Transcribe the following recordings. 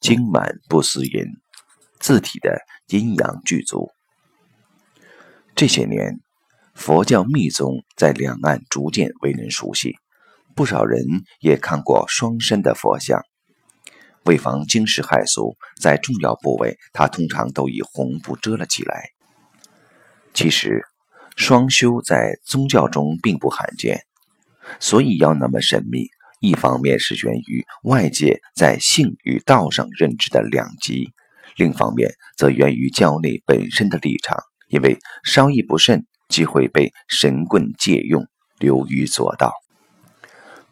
精满不思淫，字体的阴阳具足。这些年，佛教密宗在两岸逐渐为人熟悉，不少人也看过双身的佛像。为防惊世骇俗，在重要部位，他通常都以红布遮了起来。其实，双修在宗教中并不罕见，所以要那么神秘，一方面是源于外界在性与道上认知的两极，另一方面则源于教内本身的立场，因为稍一不慎，即会被神棍借用，流于左道。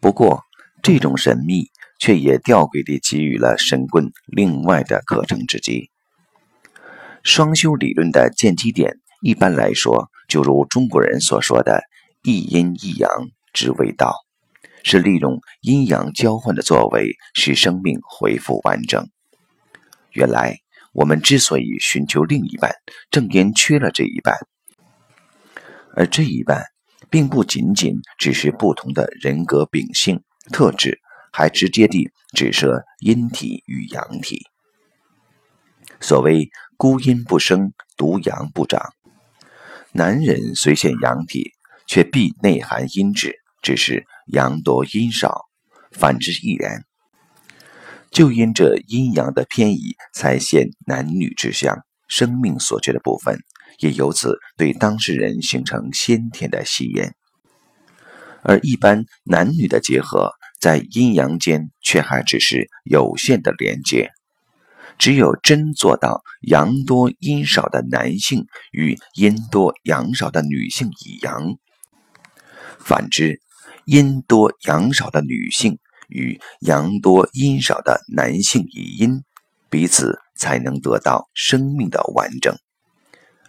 不过，这种神秘却也吊诡地给予了神棍另外的可乘之机。双修理论的建基点。一般来说，就如中国人所说的“一阴一阳之谓道”，是利用阴阳交换的作为，使生命恢复完整。原来，我们之所以寻求另一半，正因缺了这一半。而这一半，并不仅仅只是不同的人格秉性特质，还直接地指涉阴体与阳体。所谓“孤阴不生，独阳不长”。男人虽现阳体，却必内含阴质，只是阳多阴少，反之亦然。就因这阴阳的偏移，才现男女之相，生命所缺的部分，也由此对当事人形成先天的吸引。而一般男女的结合，在阴阳间却还只是有限的连接。只有真做到阳多阴少的男性与阴多阳少的女性以阳，反之，阴多阳少的女性与阳多阴少的男性以阴，彼此才能得到生命的完整，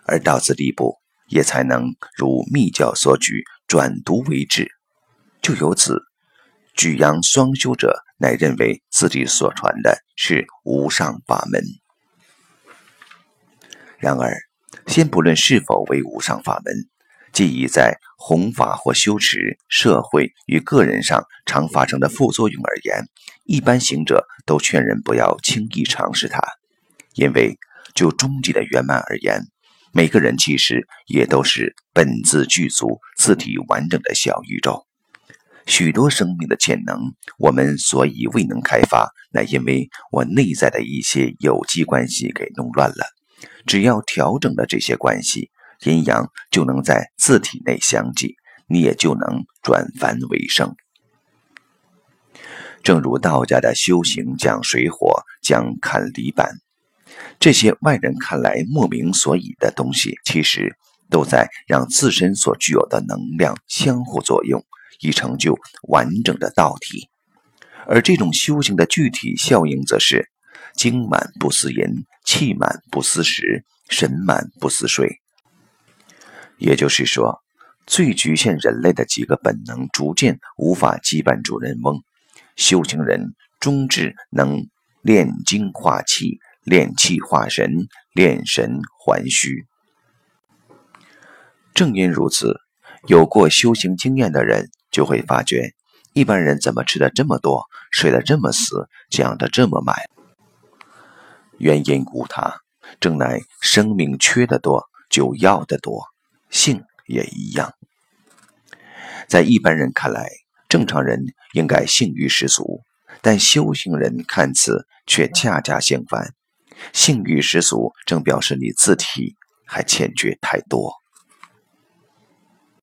而到此地步，也才能如密教所举转毒为止，就由此举阳双修者。乃认为自己所传的是无上法门。然而，先不论是否为无上法门，记忆在弘法或修持、社会与个人上常发生的副作用而言，一般行者都劝人不要轻易尝试它，因为就终极的圆满而言，每个人其实也都是本自具足、自体完整的小宇宙。许多生命的潜能，我们所以未能开发，乃因为我内在的一些有机关系给弄乱了。只要调整了这些关系，阴阳就能在自体内相继，你也就能转凡为圣。正如道家的修行讲水火，讲坎离板，这些外人看来莫名所以的东西，其实都在让自身所具有的能量相互作用。以成就完整的道体，而这种修行的具体效应，则是精满不思淫，气满不思食，神满不思睡。也就是说，最局限人类的几个本能，逐渐无法羁绊主人翁。修行人终至能炼精化气，炼气化神，炼神还虚。正因如此，有过修行经验的人。就会发觉，一般人怎么吃的这么多，睡得这么死，讲的这么满？原因无他，正乃生命缺得多，就要得多。性也一样。在一般人看来，正常人应该性欲十足，但修行人看此却恰恰相反。性欲十足，正表示你自体还欠缺太多。